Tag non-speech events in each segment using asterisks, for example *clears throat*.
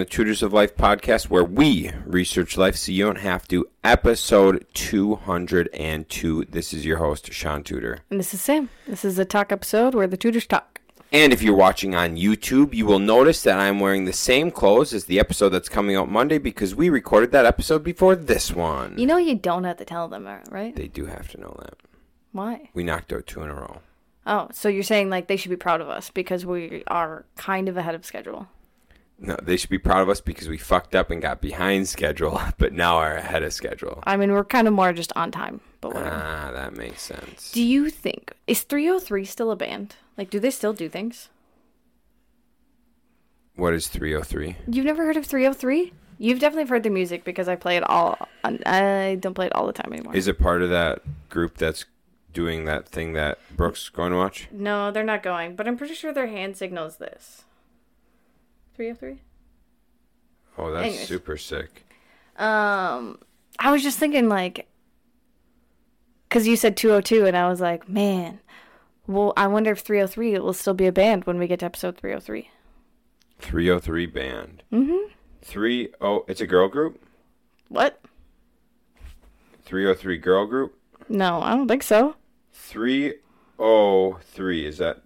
the Tutors of Life podcast, where we research life so you don't have to. Episode 202. This is your host, Shaun Tudor. And this is Sam. This is a talk episode where the tutors talk. And if you're watching on YouTube, you will notice that I'm wearing the same clothes as the episode that's coming out Monday because we recorded that episode before this one. You know you don't have to tell them, uh, right? They do have to know that. Why? We knocked out two in a row. Oh, so you're saying like they should be proud of us because we are kind of ahead of schedule. No, they should be proud of us because we fucked up and got behind schedule, *laughs* but now are ahead of schedule. I mean, we're kind of more just on time, but whatever. Ah, that makes sense. do you think is 303 still a band? Like, do they still do things? What is 303? You've never heard of 303? You've definitely heard the music because I play it all. I don't play it all the time anymore. Is it part of that group that's doing that thing that Brooks going to watch? no, they're not going, but I'm pretty sure their hand signals this. 303? Oh, that's Anyways. super sick. Um, I was just thinking like, because you said 202, and I was like, man, well, I wonder if 303 will still be a band when we get to episode 303. 303 band. Mm-hmm. 30, it's a girl group? What? 303 girl group? No, I don't think so. 303, is that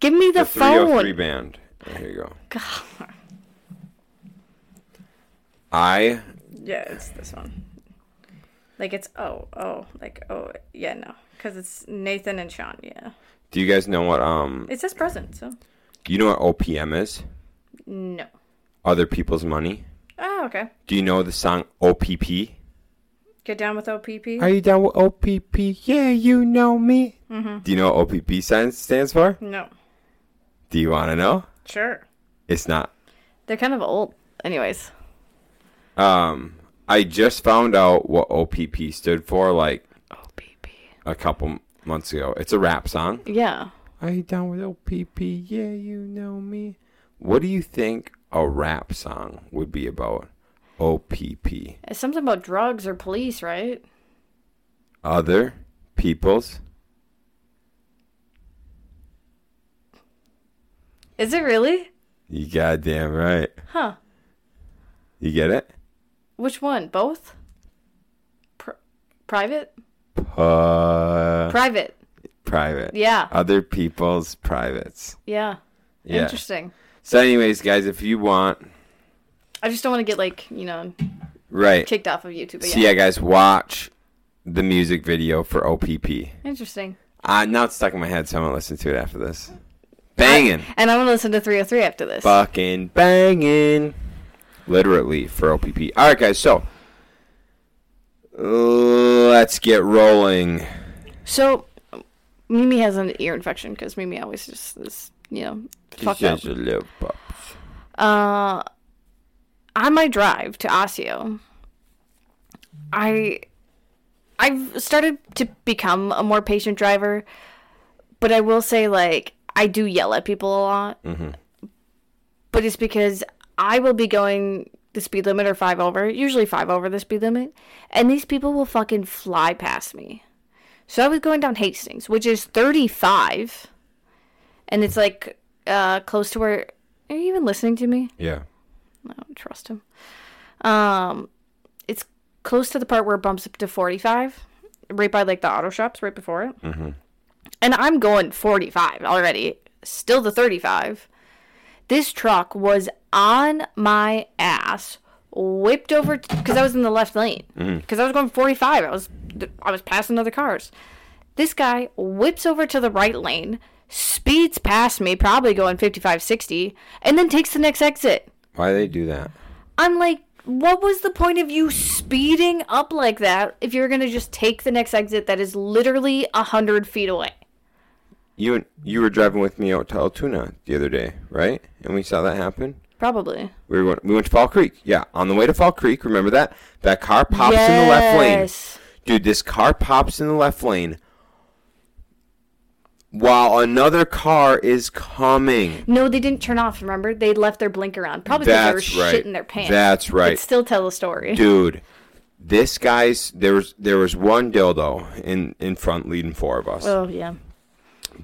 Give me the, the 303 phone. band? Oh, here you go. God. I, Yeah, it's this one. Like it's oh oh like oh yeah no because it's Nathan and Sean yeah do you guys know what, um, it says present so do you know what OPM is? no Other People's Money? oh okay Do you know the song OPP? Get down with OPP Are you down with OPP? Yeah, you know me. Mm-hmm. Do you know what OPP stands stands for? no Do you want to know? sure It's not. they're kind of old anyways Um, I just found out what OPP stood for like OPP a couple months ago. It's a rap song. yeah Are you down with OPP? Yeah, you know me. What do you think a rap song would be about? OPP. it's something about drugs or police right Other people's. is it really You goddamn right. huh You get it? which one both Pr- private Uh, private private. yeah Other people's privates. yeah Yeah. interesting So, anyways, guys, if you want, I just don't want to get like you know right. kicked off of YouTube. So yeah. yeah, guys, watch the music video for OPP. Interesting. Uh, now it's stuck in my head, so I'm gonna listen to it after this. Banging, And I'm gonna listen to 303 after this. fucking banging, literally for OPP. All right, guys. So let's get rolling. so Mimi has an ear infection because Mimi always just is you know fucked up. Just a little pup. Uh, on my drive to Osseo, I I've started to become a more patient driver, but I will say like I do yell at people a lot. But it's because I will be going the speed limit or five over, usually five over the speed limit, and these people will fucking fly past me. So I was going down Hastings, which is 35, and it's like uh, close to where. Are you even listening to me? Yeah. I don't trust him. Um, it's close to the part where it bumps up to 45, right by like the auto shops right before it. Mm-hmm. And I'm going 45 already, still the 35. This truck was on my ass, whipped over because I was in the left lane because I was going 45. I was I was passing other cars. This guy whips over to the right lane, speeds past me, probably going 55, 60, and then takes the next exit. Why do they do that? I'm like, what was the point of you speeding up like that if you're gonna just take the next exit that is literally a hundred feet away? You you were driving with me out to Altoona the other day, right? And we saw that happen. Probably. We going, we went to Fall Creek. Yeah, on the way to Fall Creek. Remember that? That car pops in the left lane. Yes. Dude, this car pops in the left lane while another car is coming. No, they didn't turn off. Remember, they left their blinker on. Probably because they were right. shitting their pants. That's right. But still tell the story. *laughs* Dude, this guy's there was there was one dildo in in front leading four of us. Oh yeah,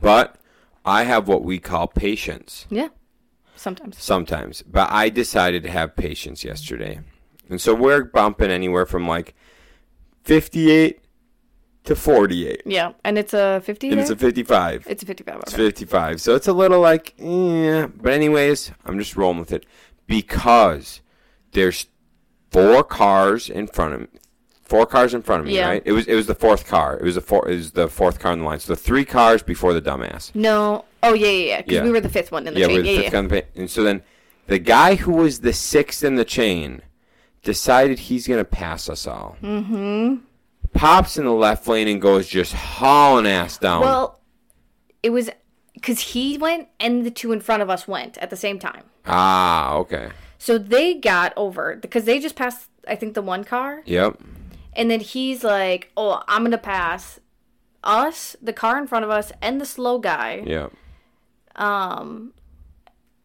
But I have what we call patience. yeah. sometimes. sometimes. But I decided to have patience yesterday. And so we're bumping anywhere from like 58 to 48. Yeah, and it's a 50 And it's a 55. It's a 55. It's 55. So it's a little like, yeah. But, anyways, I'm just rolling with it because there's four cars in front of me. Four cars in front of me, Yeah. right? It was it was the fourth car. It was the four. It was the fourth car in the line. So the three cars before the dumbass. No. Oh, yeah, yeah, yeah. Because Yeah. we were the fifth one in the yeah, chain. we're the Yeah, fifth yeah. in the And so then the guy who was the sixth in the chain decided he's gonna pass us all. Mm-hmm. Pops in the left lane and goes just hauling ass down. Well, it was because he went and the two in front of us went at the same time. ah, okay. So they got over because they just passed, I think, the one car. Yep. And then he's like, oh, I'm going to pass us, the car in front of us, and the slow guy. Yep. Um,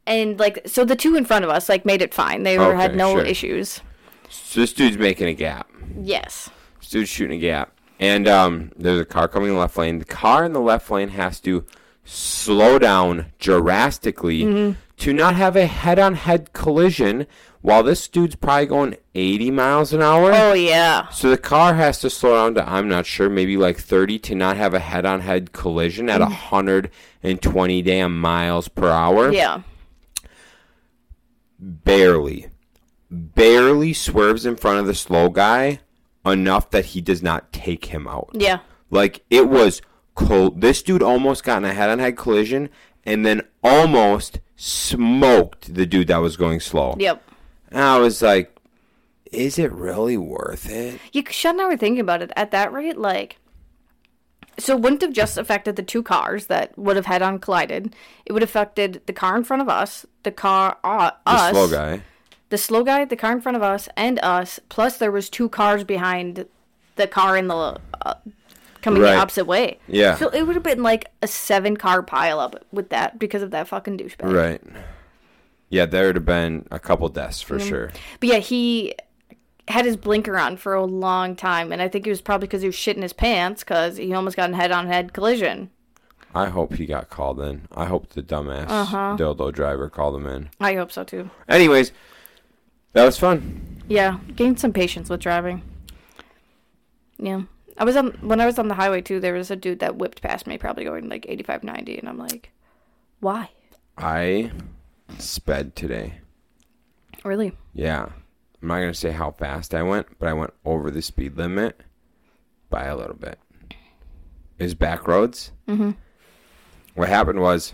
and like, so the two in front of us, like, made it fine. They were, had no sure. issues. So this dude's making a gap. Yes. This dude's shooting a gap. And um, there's a car coming in the left lane. The car in the left lane has to slow down drastically Mm-hmm. to not have a head on head collision while this dude's probably going 80 miles an hour. Oh, yeah. So the car has to slow down to, I'm not sure, maybe like 30 to not have a head on head collision at 120 damn miles per hour. Yeah. barely, barely swerves in front of the slow guy enough that he does not take him out. Yeah. Like it was cold. This dude almost got in a head-on-head collision and then almost smoked the dude that was going slow. Yep. And I was like, is it really worth it? You Shaun and I were thinking about it at that rate, like so it wouldn't have just affected the two cars that would have head on collided. It would have affected the car in front of us, the car uh, The slow guy. The slow guy, the car in front of us, and us. Plus, there was two cars behind the car in the uh, coming Right. the opposite way. Yeah. So it would have been like a seven car pileup with that because of that fucking douchebag. Right. Yeah, there would have been a couple deaths for sure. But yeah, he had his blinker on for a long time, and I think it was probably because he was shitting his pants because he almost got a head-on-head collision. I hope he got called in. I hope the dumbass Uh-huh. dildo driver called him in. I hope so too. Anyways, that was fun. Yeah, gained some patience with driving. Yeah. I was on when I was on the highway too, there was a dude that whipped past me probably going like 85 90 and I'm like, "Why?" I sped today. Really? Yeah. I'm not going to say how fast I went, but I went over the speed limit by a little bit. It was back roads. Mm-hmm. What happened was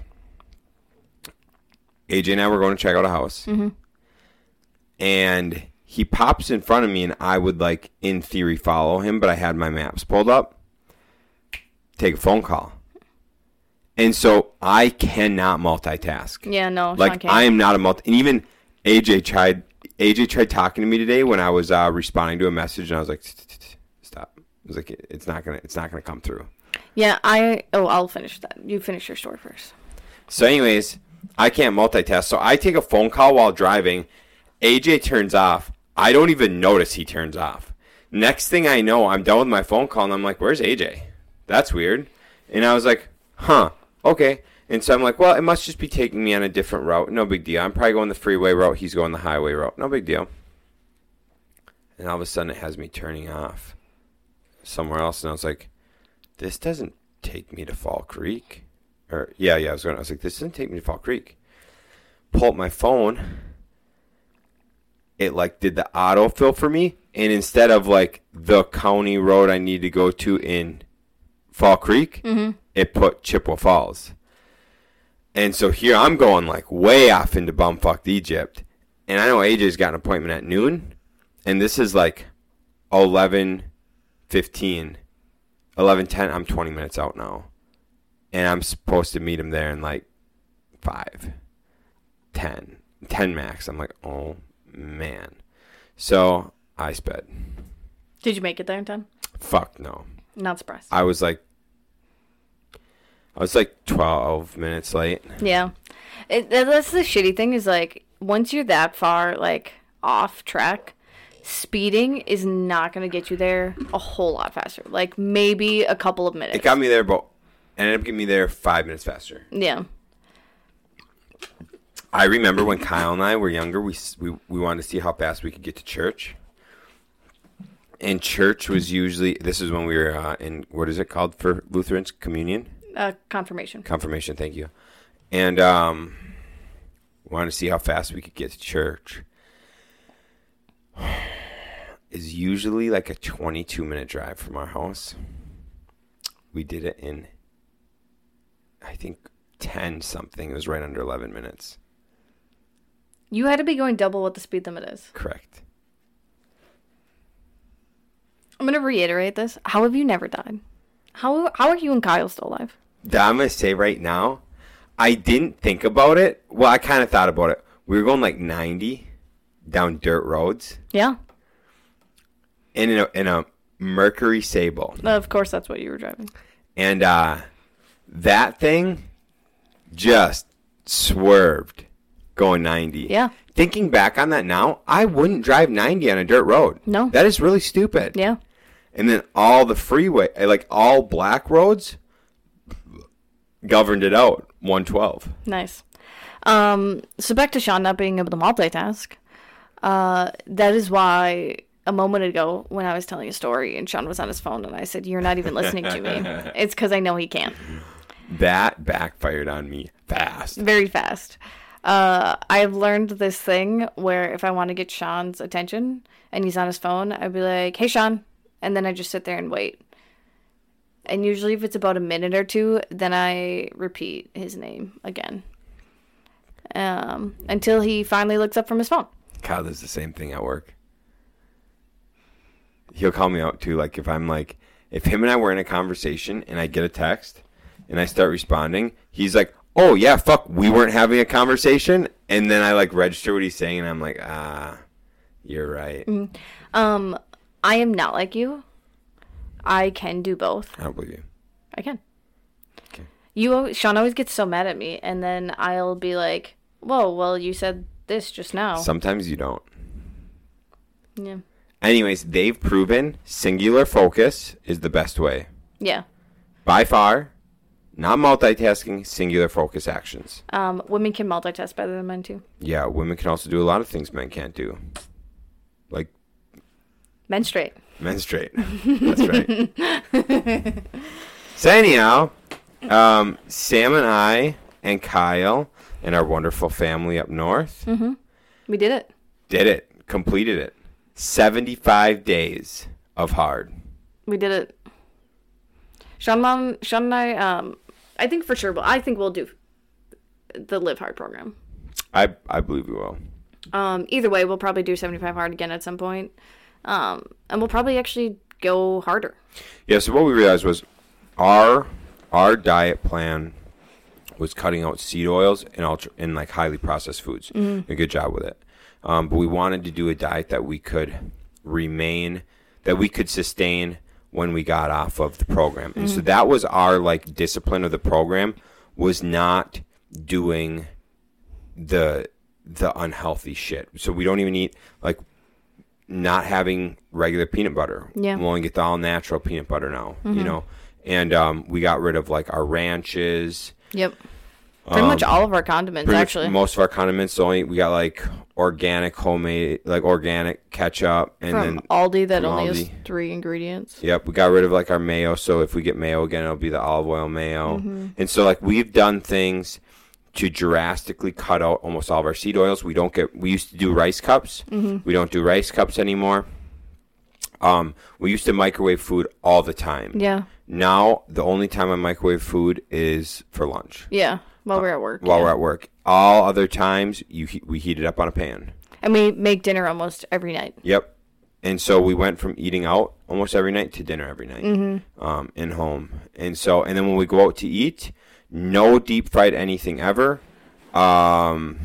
AJ and I were going to check out a house. Mm-hmm. And he pops in front of me, and I would, like, in theory, follow him, but I had my maps pulled up. Take a phone call. And so I cannot multitask. Yeah, no. Like. I am not a multi. And even AJ tried. AJ tried talking to me today when I was uh, responding to a message, and I was like, "Stop!" I was like, "It's not gonna. It's not gonna come through." Yeah, I oh, I'll finish that. You finish your story first. So, anyways, I can't multitask. So I take a phone call while driving. AJ turns off. I don't even notice he turns off. Next thing I know, I'm done with my phone call, and I'm like, "Where's AJ?" That's weird. And I was like, "Huh." Okay. And so I'm like, well, it must just be taking me on a different route. No big deal. I'm probably going the freeway route. He's going the highway route. No big deal. And all of a sudden, it has me turning off somewhere else. And I was like, this doesn't take me to Fall Creek. Or, yeah, yeah, I was going, I was like, this doesn't take me to Fall Creek. Pull up my phone. It, like, did the autofill for me. And instead of, like, the county road I need to go to in Fall Creek, mm-hmm. it put Chippewa Falls. And so here I'm going like way off into bumfucked Egypt. And I know AJ's got an appointment at noon. And this is like 11 15. 11 10. I'm 20 minutes out now. And I'm supposed to meet him there in like 5 10. 10 max. I'm like, oh man. So I sped. Did you make it there in time? Fuck no. Not surprised. I was like, I was like 12 minutes late. Yeah, it, that's the shitty thing is like once you're that far like off track, speeding is not gonna get you there a whole lot faster. Like maybe a couple of minutes. It got me there, but ended up getting me there five minutes faster. yeah, I remember when Kyle and I were younger, we, we we wanted to see how fast we could get to church. And church was usually this is when we were uh, in what is it called for Lutherans communion Uh, confirmation. confirmation. Thank you. And um, we wanted to see how fast we could get to church. *sighs* Is usually like a twenty-two minute drive from our house. We did it in, I think, ten something. It was right under eleven minutes. You had to be going double what the speed limit is. Correct. I'm gonna reiterate this. How have you never died? How how are you and Kyle still alive? That I'm gonna say right now, I didn't think about it. Well, I kind of thought about it. We were going like 90 down dirt roads Yeah. in a, in a Mercury Sable, Of course, that's what you were driving. and uh, that thing just swerved going 90. Yeah. Thinking back on that now, I wouldn't drive 90 on a dirt road. No. That is really stupid. Yeah. And then all the freeway, like all black roads, governed it out 112. Nice. Um, so back to Shaun not being able to multitask. Uh, that is why a moment ago when I was telling a story and Shaun was on his phone and I said, "You're not even listening to me." *laughs* It's because I know he can't. That backfired on me fast. Very fast. Uh, I've learned this thing where if I want to get Shaun's attention and he's on his phone, I'd be like, "Hey, Shaun," and then I just sit there and wait. And usually, if it's about a minute or two, then I repeat his name again um, until he finally looks up from his phone. Kyle does the same thing at work. He'll call me out too. Like if I'm like, if him and I were in a conversation and I get a text and I start responding, he's like, "Oh yeah, fuck, we weren't having a conversation." And then I like register what he's saying, and I'm like, "Ah, you're right." Um, I am not like you. I can do both. I don't believe you. I can. Okay. You, always, Shaun, always gets so mad at me, and then I'll be like, "Whoa, well, you said this just now." Sometimes you don't. yeah, Anyways, they've proven singular focus is the best way. yeah. By far, not multitasking, singular focus actions. Um, women can multitask better than men too. Yeah, women can also do a lot of things men can't do. Like Menstruate. menstruate. That's right. *laughs* so anyhow, um, Sam and I and Kyle and our wonderful family up north Mm-hmm. We did it. did it, completed it. 75 days of hard. We did it. Shaun, Mom, Shaun and I, um, I think for sure, but I think we'll do the Live Hard program. I I believe we will. Um, either way, we'll probably do 75 hard again at some point. Um, and we'll probably actually go harder. Yeah, so what we realized was our our diet plan was cutting out seed oils and ultra and like highly processed foods. A good job with it. Um, but we wanted to do a diet that we could remain that we could sustain when we got off of the program. And so that was our like discipline of the program was not doing the the unhealthy shit. So we don't even eat like not having regular peanut butter. Yeah. We only get the all natural peanut butter now, you know. And um, we got rid of like our ranches. Yep. Pretty much all of our condiments, actually. most of our condiments only we got like organic homemade like organic ketchup and from then Aldi that only has three ingredients. Yep, we got rid of like our mayo. So if we get mayo again, it'll be the olive oil mayo. Mm-hmm. And so like we've done things to drastically cut out almost all of our seed oils. We don't get. We used to do rice cups. Mm-hmm. We don't do rice cups anymore. Um, we used to microwave food all the time. Yeah. Now the only time I microwave food is for lunch Yeah. While we're at work. while yeah. we're at work. All other times you he- we heat it up on a pan. And we make dinner almost every night. Yep. And so we went from eating out almost every night to dinner every night Mm-hmm. um, in home. And so, and then when we go out to eat, no deep fried anything ever. Um,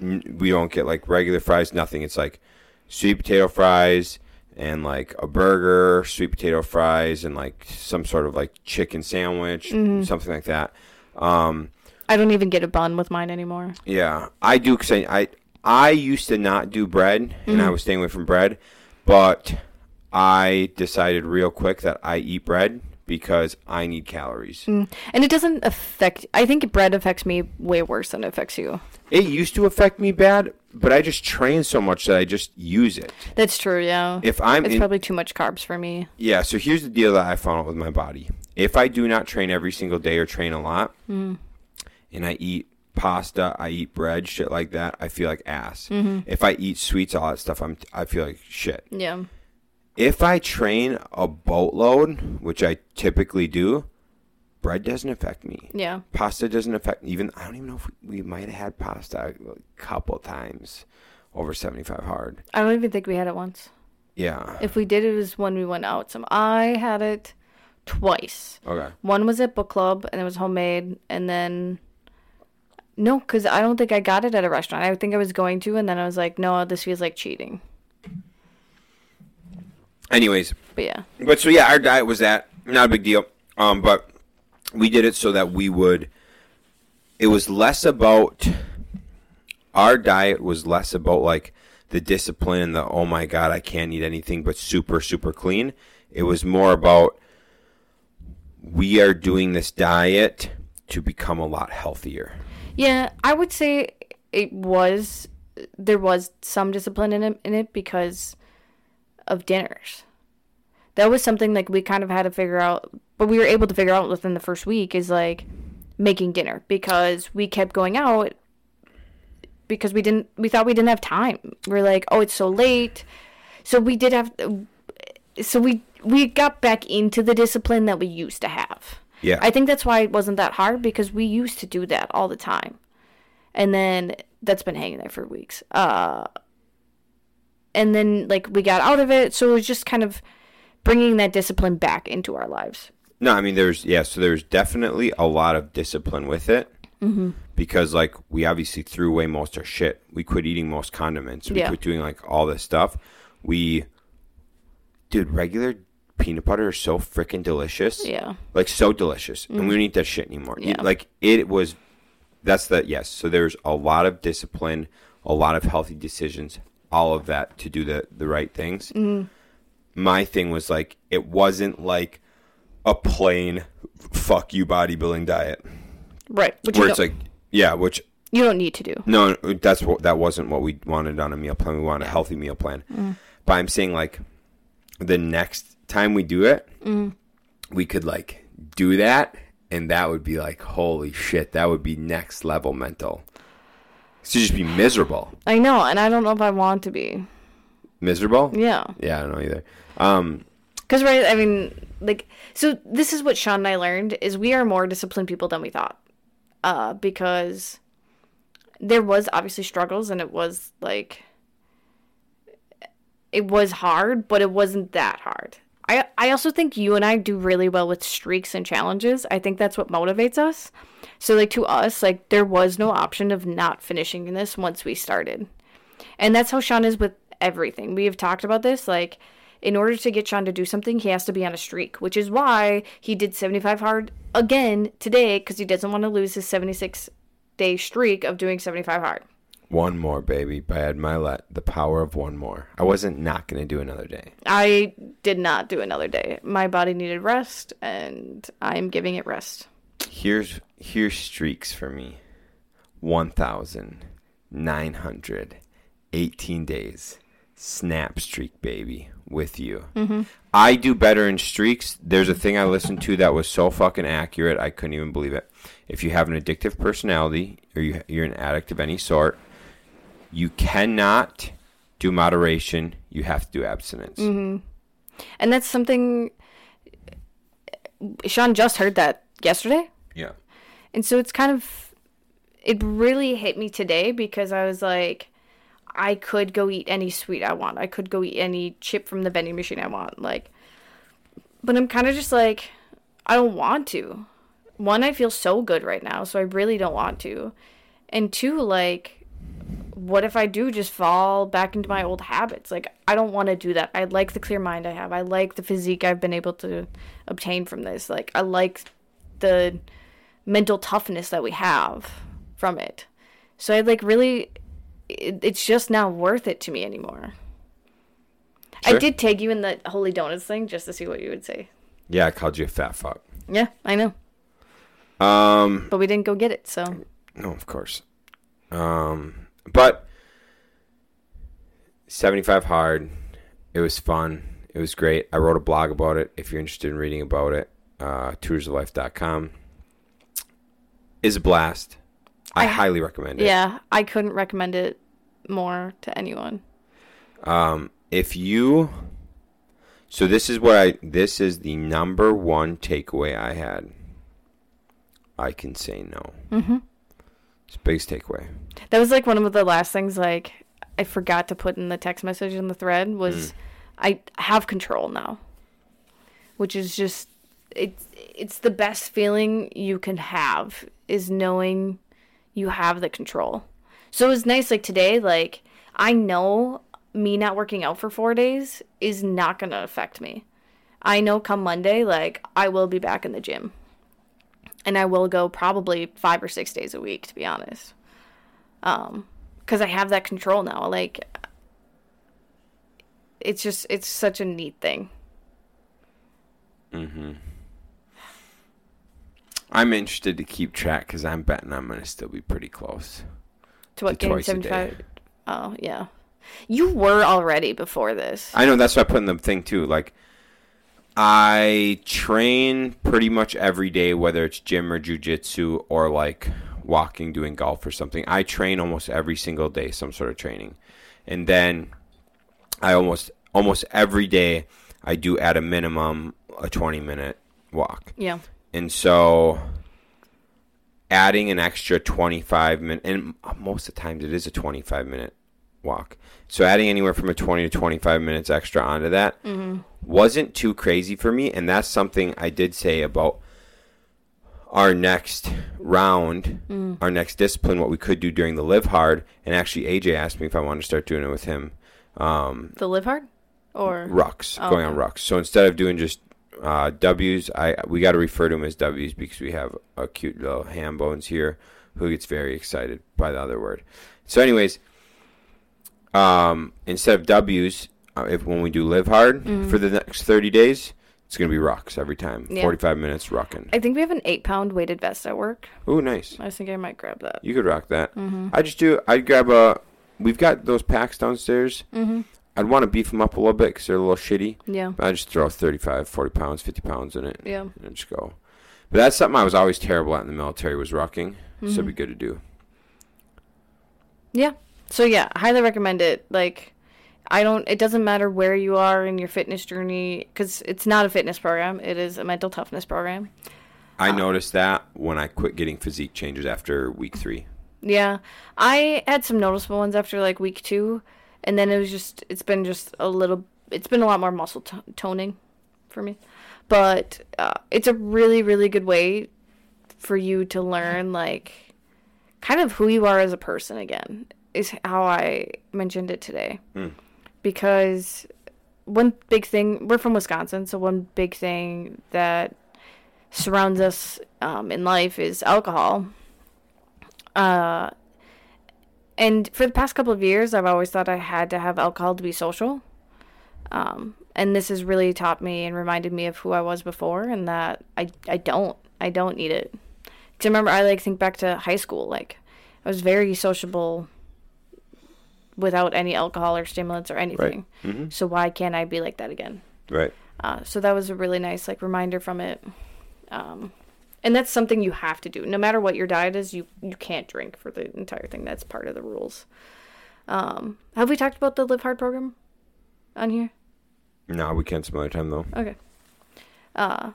n- we don't get like regular fries, nothing. It's like sweet potato fries and like a burger, sweet potato fries, and like some sort of like chicken sandwich, Mm-hmm. something like that. Um, I don't even get a bun with mine anymore. yeah, I do because I, I I used to not do bread, and I mm-hmm. was staying away from bread, but I decided real quick that I eat bread, because I need calories. Mm. And it doesn't affect. I think bread affects me way worse than it affects you. It used to affect me bad, but I just train so much that I just use it. That's true. Yeah. If I'm it's in, probably too much carbs for me. yeah, so here's the deal that I found out with my body. If I do not train every single day or train a lot, mm. And I eat pasta, I eat bread, shit like that, I feel like ass. Mm-hmm. If I eat sweets, all that stuff, I'm I feel like shit. Yeah. If I train a boatload, which I typically do, bread doesn't affect me. Yeah. Pasta doesn't affect even. I don't even know if we, we might have had pasta a couple times over seventy five hard. I don't even think we had it once. Yeah. If we did, it was when we went out. Some I had it twice. Okay. One was at book club and it was homemade, and then no, because I don't think I got it at a restaurant. I think I was going to, and then I was like, no, this feels like cheating. Anyways, But yeah, but so yeah, our diet was that not a big deal. Um, but we did it so that we would. It was less about. Our diet was less about like the discipline and the oh my god I can't eat anything but super super clean. It was more about we are doing this diet to become a lot healthier. Yeah, I would say it was there was some discipline in it, in it because of dinners. That was something like we kind of had to figure out, but we were able to figure out within the first week is like making dinner because we kept going out because we didn't we thought we didn't have time. We are like, "Oh, it's so late." So we did have so we we got back into the discipline that we used to have. Yeah. I think that's why it wasn't that hard because we used to do that all the time. And then that's been hanging there for weeks. Uh and then like we got out of it, so it was just kind of bringing that discipline back into our lives. No, I mean there's yeah, so there's definitely a lot of discipline with it. Mm-hmm. Because like we obviously threw away most of our shit. We quit eating most condiments. We Yeah. quit doing like all this stuff. We, dude, regular peanut butter is so freaking delicious. Yeah. Like so delicious, and we mm. don't eat that shit anymore. Yeah. Like it was. That's the yes. So there's a lot of discipline, a lot of healthy decisions, all of that to do the the right things. Mm-hmm. My thing was like it wasn't like a plain fuck you bodybuilding diet Right. Which where it's like yeah, which you don't need to do. no, that's what that wasn't what we wanted on a meal plan. We wanted a healthy meal plan. Mm. But I'm saying like the next time we do it, we could like do that, and that would be like holy shit, that would be next level mental. To just be miserable, I know, and I don't know if I want to be. miserable. Yeah. Yeah, I don't know either. Um, Because right, I mean, like, so this is what Shaun and I learned is we are more disciplined people than we thought. Uh, because there was obviously struggles, and it was like, it was hard, but it wasn't that hard. I I also think you and I do really well with streaks and challenges. I think that's what motivates us. So like to us, like there was no option of not finishing this once we started. And that's how Shaun is with everything. We have talked about this. Like, in order to get Shaun to do something, he has to be on a streak, which is why he did 75 hard again today because he doesn't want to lose his 76 day streak of doing 75 hard. One more, baby, by Ed Mylett. The power of one more. I wasn't not gonna do another day. I did not do another day. My body needed rest, and I'm giving it rest. Here's here's streaks for me. One thousand nine hundred eighteen days. Snap streak, baby, with you. Mm-hmm. I do better in streaks. There's a thing I listened to that was so fucking accurate, I couldn't even believe it. If you have an addictive personality or you, you're an addict of any sort, you cannot do moderation. You have to do abstinence. Mm-hmm. And that's something Shaun just heard that yesterday. Yeah. And so it's kind of it really hit me today because I was like I could go eat any sweet I want. I could go eat any chip from the vending machine I want. Like but I'm kind of just like I don't want to. One, I feel so good right now, so I really don't want to. And two, like what if I do just fall back into my old habits? Like I don't want to do that. I like the clear mind I have. I like the physique I've been able to obtain from this. Like I like the mental toughness that we have from it. So I like really, it, it's just not worth it to me anymore. I did tag you in the Holy Donuts thing just to see what you would say. Yeah, I called you a fat fuck. Yeah, I know. Um, But we didn't go get it, so no, of course. Um, but 75 hard. It was fun. It was great. I wrote a blog about it. If you're interested in reading about it, uh, tutorsoflife.com is a blast. I, I- highly recommend it. yeah, I couldn't recommend it more to anyone. Um, if you, so this is what I, this is the number one takeaway I had. I can say no. hmm Biggest takeaway. That was like one of the last things like I forgot to put in the text message in the thread was mm. I have control now. Which is just it's it's the best feeling you can have is knowing you have the control. So it was nice like today like I know me not working out for 4 days is not going to affect me. I know come Monday like I will be back in the gym. And I will go probably 5 or 6 days a week to be honest um because i have that control now like it's just it's such a neat thing Mm-hmm. I'm interested to keep track because I'm betting I'm going to still be pretty close. to what To twice a 75 oh yeah you were already before this I know that's what I put in the thing too. Like, I train pretty much every day, whether it's gym or jujitsu or like walking, doing golf or something. I train almost every single day, some sort of training, and then I almost almost every day I do at a minimum a 20 minute walk. yeah And so adding an extra 25 minute and most of the times it is a 25 minute walk. So adding anywhere from a 20 to 25 minutes extra onto that wasn't too crazy for me and that's something I did say about our next round, our next discipline what we could do during the live hard. And actually AJ asked me if I wanted to start doing it with him. Um, the live hard? Or rucks Oh, going on rucks so instead of doing just uh, w's i we got to refer to them as w's because we have a cute little ham bones here who gets very excited by the other word. So anyways um instead of w's uh, if when we do live hard for the next 30 days it's gonna be rucks every time Mm-hmm. Yeah. 45 minutes rucking i think we have an eight pound weighted vest at work oh nice i was thinking i might grab that you could rock that Mm-hmm. i just do i'd grab a we've got those packs downstairs mm-hmm i'd want to beef them up a little bit because they're a little shitty yeah I just throw 35, 40 pounds, 50 pounds in it yeah and just go. But that's something I was always terrible at in the military was rucking. So it'd be Mhm. good to do. yeah so yeah highly recommend it. Like i don't it doesn't matter where you are in your fitness journey because it's not a fitness program. It is a mental toughness program. I noticed that when I quit getting physique changes after week three. Yeah, I had some noticeable ones after like week two, and then it was just it's been just a little it's been a lot more muscle t- toning for me, but uh, it's a really really good way for you to learn like kind of who you are as a person again is how I mentioned it today, Hmm. because one big thing we're from Wisconsin, so one big thing that surrounds us um, in life is alcohol. Uh, and for the past couple of years, I've always thought I had to have alcohol to be social. Um, and this has really taught me and reminded me of who I was before, and that I I don't I don't need it. Because I remember I like think back to high school, like I was very sociable without any alcohol or stimulants or anything. Mm-hmm. So why can't I be like that again? Right. Uh, so that was a really nice like reminder from it. Um, and that's something you have to do. No matter what your diet is, you you can't drink for the entire thing. That's part of the rules. Um, have we talked about the Live Hard program on here? No, we can't some other time though. Okay. Uh,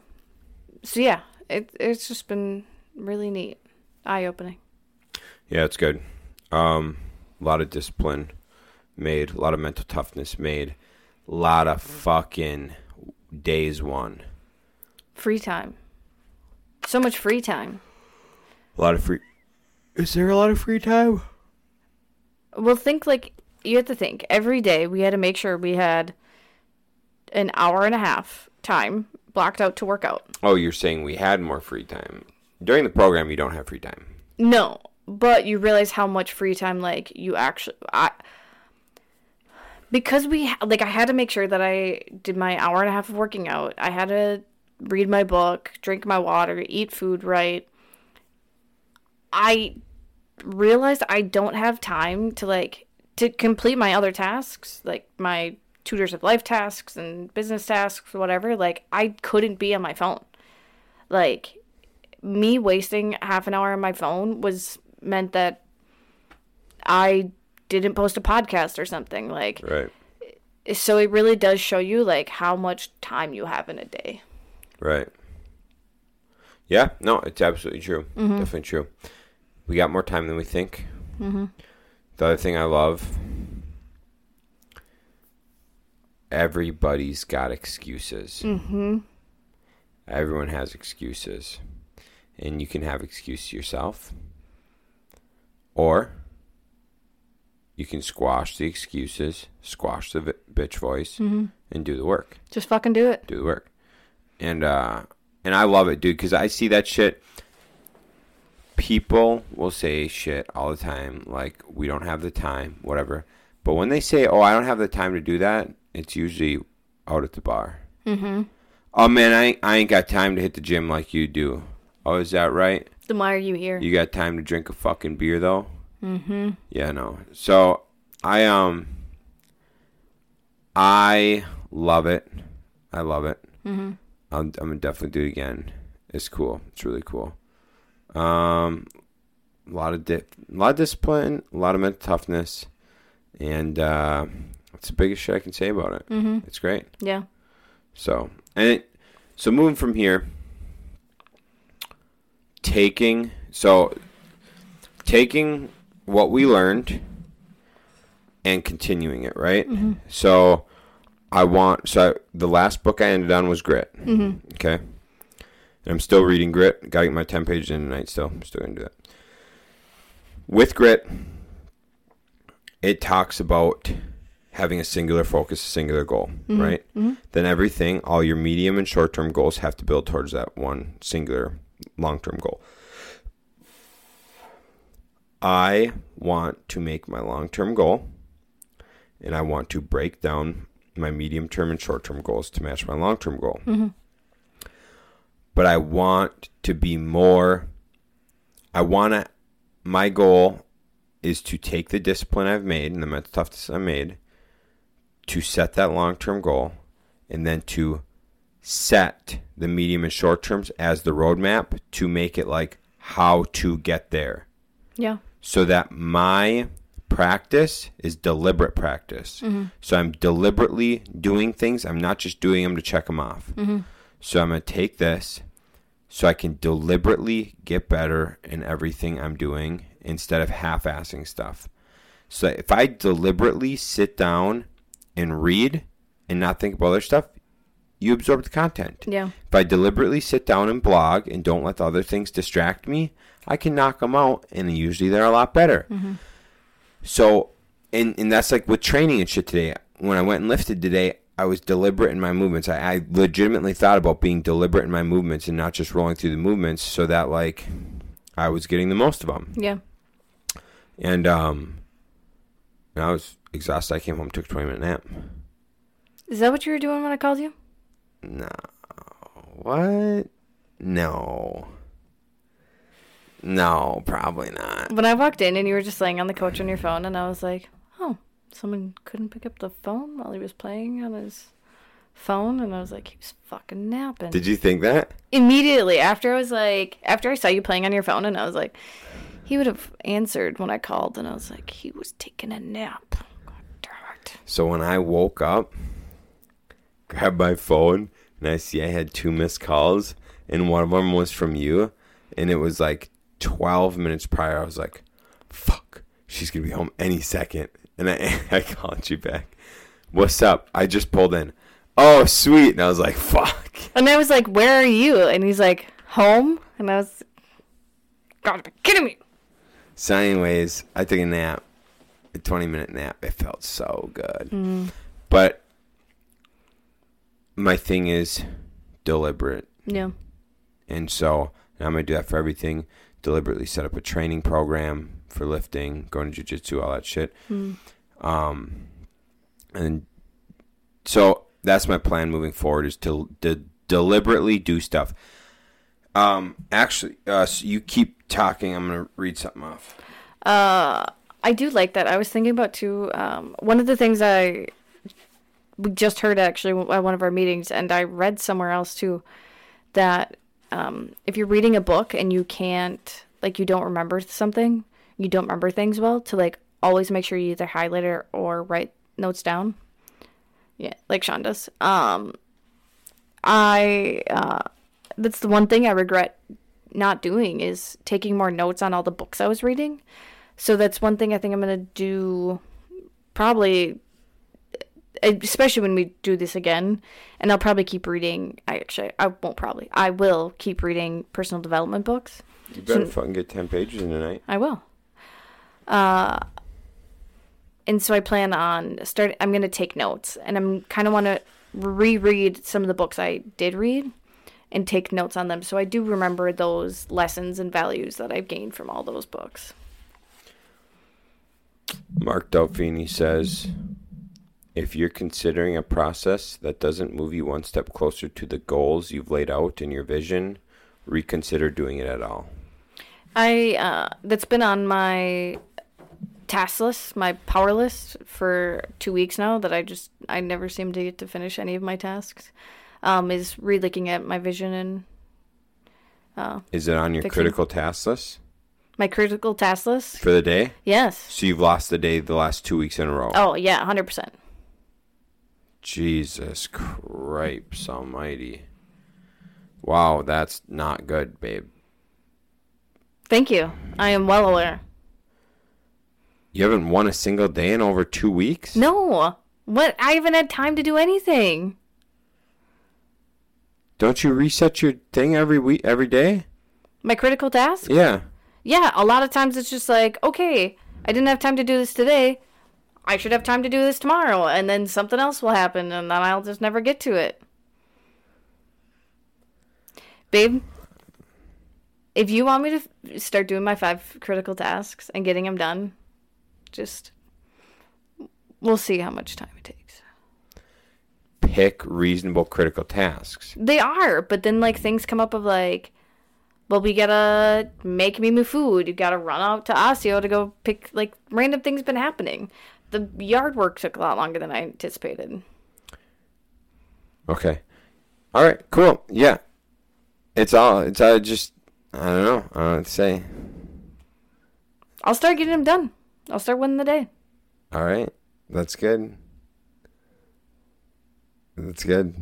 so yeah, it it's just been really neat, eye opening. Yeah, it's good. Um, a lot of discipline made, a lot of mental toughness made, a lot of fucking days won. Free time. So much free time. A lot of free. Is there a lot of free time? Well, think like you have to think every day we had to make sure we had an hour and a half time blocked out to work out. Oh, you're saying we had more free time during the program. You don't have free time. No, but you realize how much free time like you actually I because we like I had to make sure that I did my hour and a half of working out. I had to read my book, drink my water, eat food right, I realized I don't have time to like to complete my other tasks, like my tutors of life tasks and business tasks, whatever. Like I couldn't be on my phone. Like me wasting half an hour on my phone was meant that I didn't post a podcast or something. Like Right. so it really does show you like how much time you have in a day. Right. Yeah, no, it's absolutely true. Definitely true. We got more time than we think. The other thing I love everybody's got excuses. Mm-hmm. Everyone has excuses. And you can have excuse yourself. Or you can squash the excuses, squash the bitch voice, and do the work Just fucking do it. do the work. And uh and I love it, dude, cuz I see that shit people will say shit all the time like we don't have the time, whatever. But when they say, "Oh, I don't have the time to do that," it's usually out at the bar. Mhm. Oh man, I I ain't got time to hit the gym like you do. Oh, is that right? Then why are you here? You got time to drink a fucking beer though? Mm-hmm. Yeah, no. So I um I love it. I love it. Mm-hmm. I'm, I'm gonna definitely do it again. It's cool. It's really cool. Um, a lot of di- a lot of discipline, a lot of mental toughness, and uh, it's the biggest shit I can say about it. Mm-hmm. It's great. yeah. So and it, so moving from here, taking so taking what we learned and continuing it, right? Mm-hmm. So I want so I, the last book I ended on was Grit. Mm-hmm. Okay, and I'm still reading Grit. Got to get my ten pages in tonight. Still, I'm still gonna do that. With Grit, it talks about having a singular focus, a singular goal, mm-hmm. right? Mm-hmm. Then everything, all your medium and short term goals have to build towards that one singular long term goal. I want to make my long term goal and I want to break down my medium term and short term goals to match my long term goal. Mm-hmm. But I want to be more, I want to, my goal is to take the discipline I've made and the mental toughness I made to set that long term goal and then to set the medium and short terms as the roadmap to make it like how to get there Yeah. so that my practice is deliberate practice. Mm-hmm. So I'm deliberately doing things. I'm not just doing them to check them off. Mm-hmm. So I'm going to take this so I can deliberately get better in everything I'm doing instead of half assing stuff. So if I deliberately sit down and read and not think about other stuff, you absorb the content. Yeah. If I deliberately sit down and blog and don't let the other things distract me, I can knock them out, and usually they're a lot better. So, and and that's like with training and shit today. When I went and lifted today, I was deliberate in my movements. I, I legitimately thought about being deliberate in my movements and not just rolling through the movements, so that like I was getting the most of them. Yeah. And um, and I was exhausted. I came home, took a twenty minute nap. Is that what you were doing when I called you? No. What? No. No, probably not. When I walked in and you were just laying on the couch on your phone, and I was like, oh, someone couldn't pick up the phone while he was playing on his phone, and I was like, he was fucking napping. Did you think that? Immediately after I was like, after I saw you playing on your phone, and I was like, he would have answered when I called, and I was like, he was taking a nap. God damn it. So when I woke up, grabbed my phone, and I see I had two missed calls, and one of them was from you, and it was like 12 minutes prior. I was like, fuck, she's going to be home any second. And I, *laughs* I called you back. What's up? I just pulled in. Oh, sweet. And I was like, fuck. And I was like, where are you? And he's like, home? And I was, gotta be kidding me. So, anyways, I took a nap, a 20 minute nap. It felt so good. Mm. But my thing is deliberate. Yeah. And so I'm going to do that for everything. Deliberately set up a training program for lifting, going to jujitsu, all that shit. Um, and so that's my plan moving forward is to, to deliberately do stuff. Um, actually, uh, so you keep talking. I'm gonna read something off. Uh, I do like that. I was thinking about too. Um, one of the things I we just heard actually at one of our meetings, and I read somewhere else too, that um, if you're reading a book and you can't, like, you don't remember something, you don't remember things well, to like always make sure you either highlight it or write notes down. Yeah, like Shaun does. Um, I uh, that's the one thing I regret not doing is taking more notes on all the books I was reading. So that's one thing I think I'm gonna do, probably, especially when we do this again. And I'll probably keep reading. I actually I won't probably I will keep reading personal development books. You better fucking get ten pages in tonight. I will. Uh, and so I plan on start. I'm gonna take notes, and I'm kind of want to reread some of the books I did read, and take notes on them, so I do remember those lessons and values that I've gained from all those books. Mark Delfini says, if you're considering a process that doesn't move you one step closer to the goals you've laid out in your vision, reconsider doing it at all. I uh, that's been on my task list, my power list for two weeks now. That I just I never seem to get to finish any of my tasks. Um, is re-looking at my vision and Is it on your Fixing- critical task list my critical task list. for the day? Yes. So you've lost the day the last two weeks in a row. Oh yeah, hundred percent. Jesus Christ almighty. Wow, that's not good, babe. Thank you. I am well aware. You haven't won a single day in over two weeks? No, what? I haven't had time to do anything. Don't you reset your thing every week, every day? My critical task. Yeah. Yeah, a lot of times it's just like, okay, I didn't have time to do this today. I should have time to do this tomorrow, and then something else will happen, and then I'll just never get to it. Babe, if you want me to f- start doing my five critical tasks and getting them done, just we'll see how much time it takes. Pick reasonable critical tasks. They are, but then like things come up of like, well, we gotta make me move food. You gotta run out to Osio to go pick like random things been happening. The yard work took a lot longer than I anticipated. Okay. All right. Cool. Yeah. It's all. It's all just. I don't know. I don't know say. I'll start getting them done. I'll start winning the day. All right. That's good. That's good.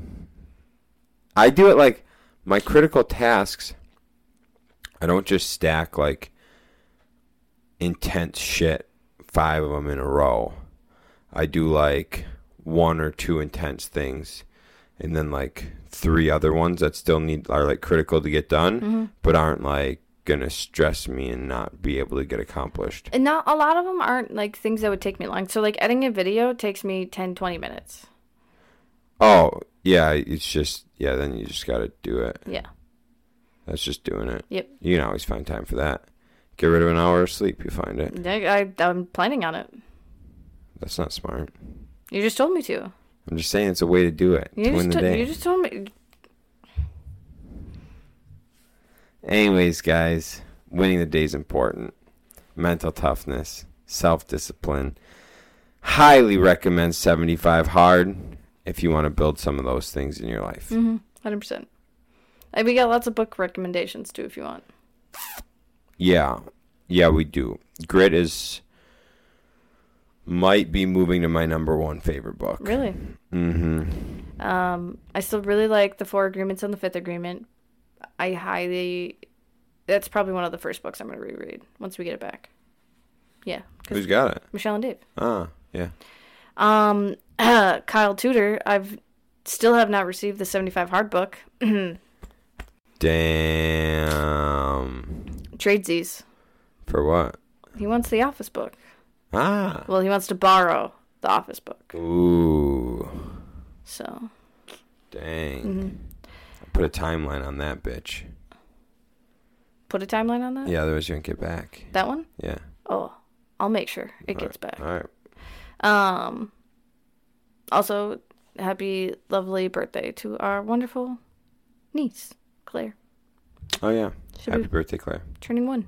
I do it like my critical tasks. I don't just stack like intense shit, five of them in a row. I do like one or two intense things and then like three other ones that still need are like critical to get done mm-hmm. but aren't like gonna stress me and not be able to get accomplished. And not a lot of them aren't like things that would take me long. So like editing a video takes me 10, 20 minutes. Oh, yeah, it's just yeah, then you just gotta do it. Yeah. That's just doing it. Yep. You can always find time for that. Get rid of an hour of sleep, you find it. I, I, I'm planning on it. That's not smart. You just told me to. I'm just saying it's a way to do it You to just, win the t- day. you just told me. Anyways, guys, winning the day is important. Mental toughness, self discipline. Highly recommend 75 hard if you want to build some of those things in your life. Mm-hmm. 100%. And we got lots of book recommendations too if you want. Yeah. Yeah, we do. Grit is might be moving to my number one favorite book. Really? Mm-hmm. Um, I still really like the Four Agreements and the Fifth Agreement. I highly. That's probably one of the first books I'm going to reread once we get it back. Yeah, Who's got it? Michelle and Dave. Ah, yeah. Um, *clears throat* Kyle Tudor. I've still have not received the 75 hard book. *clears throat* Damn. Tradesies. For what? He wants the Office book. Ah. Well, he wants to borrow the Office book. Ooh. So Dang. Mm-hmm. Put a timeline on that bitch. put a timeline on that. Yeah, otherwise you won't get back. That one. Yeah. Oh, I'll make sure it gets back. All right. Um. Also, happy lovely birthday to our wonderful niece, Claire. Oh yeah. Should Happy birthday, Claire. turning one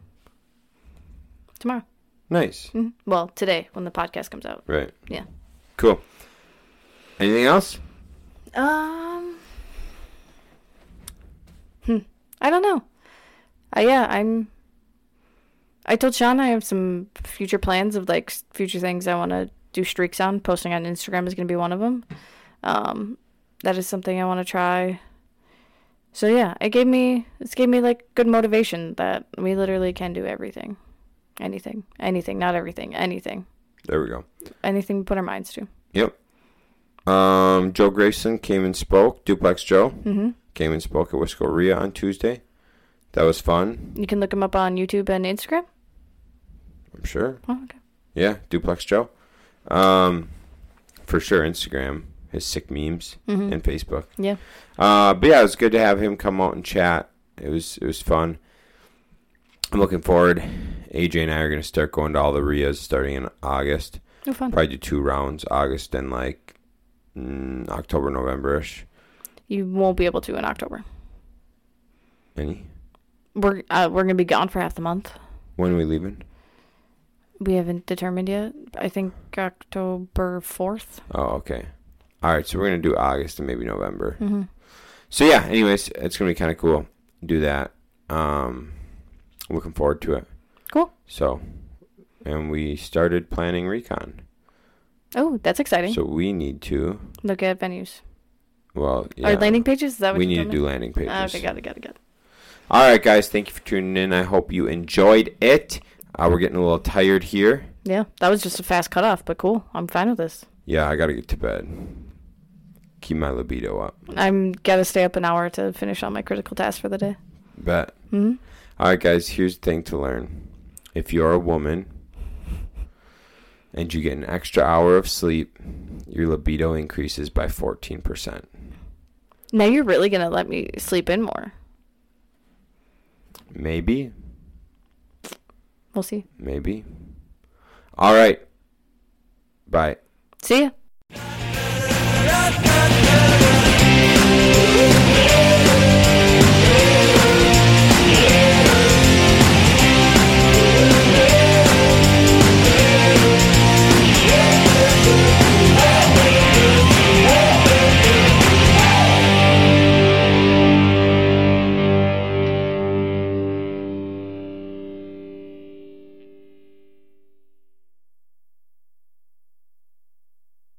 tomorrow. Nice. hmm Well, today when the podcast comes out. Right. Yeah. Cool. Anything else? Um. Hmm. I don't know. Uh, yeah, I'm. I told Shaun I have some future plans of like future things I want to do streaks on. Posting on Instagram is going to be one of them. Um, that is something I want to try. So yeah, it gave me it's gave me like good motivation that we literally can do everything, anything, anything, not everything, anything, There we go. anything we put our minds to. Yep. Um, Joe Grayson came and spoke. Duplex Joe Mm-hmm. came and spoke at Wiscoria on Tuesday. That was fun. You can look him up on YouTube and Instagram. I'm sure. Oh, okay. Yeah, Duplex Joe. Um, for sure, Instagram, his sick memes, Mhm. and Facebook. Yeah. Uh, but yeah, it was good to have him come out and chat. It was it was fun. I'm looking forward. AJ and I are going to start going to all the RIAs starting in August. No fun. Probably do two rounds, August and like mm, October, November ish. You won't be able to in October. Any? We're uh, we're gonna be gone for half the month. When are we leaving? We haven't determined yet. I think October fourth. Oh, okay. All right, so we're gonna do August and maybe November. Mm-hmm. So yeah, anyways, it's gonna be kind of cool. Do that. Um, looking forward to it. Cool. So, and we started planning recon. Oh, that's exciting. So we need to. Look at venues. Well, yeah. Our landing pages. Is that what we need to told do me? landing pages. Okay, got it, got it, got it. All right, guys. Thank you for tuning in. I hope you enjoyed it. Uh, we're getting a little tired here. Yeah, that was just a fast cutoff, but cool. I'm fine with this. Yeah, I gotta get to bed. Keep my libido up. I'm gotta stay up an hour to finish all my critical tasks for the day. Bet. hmm All right, guys. Here's the thing to learn: if you're a woman and you get an extra hour of sleep, your libido increases by 14%. Now you're really gonna let me sleep in more. Maybe. We'll see. Maybe. All right. Bye. See ya. Da da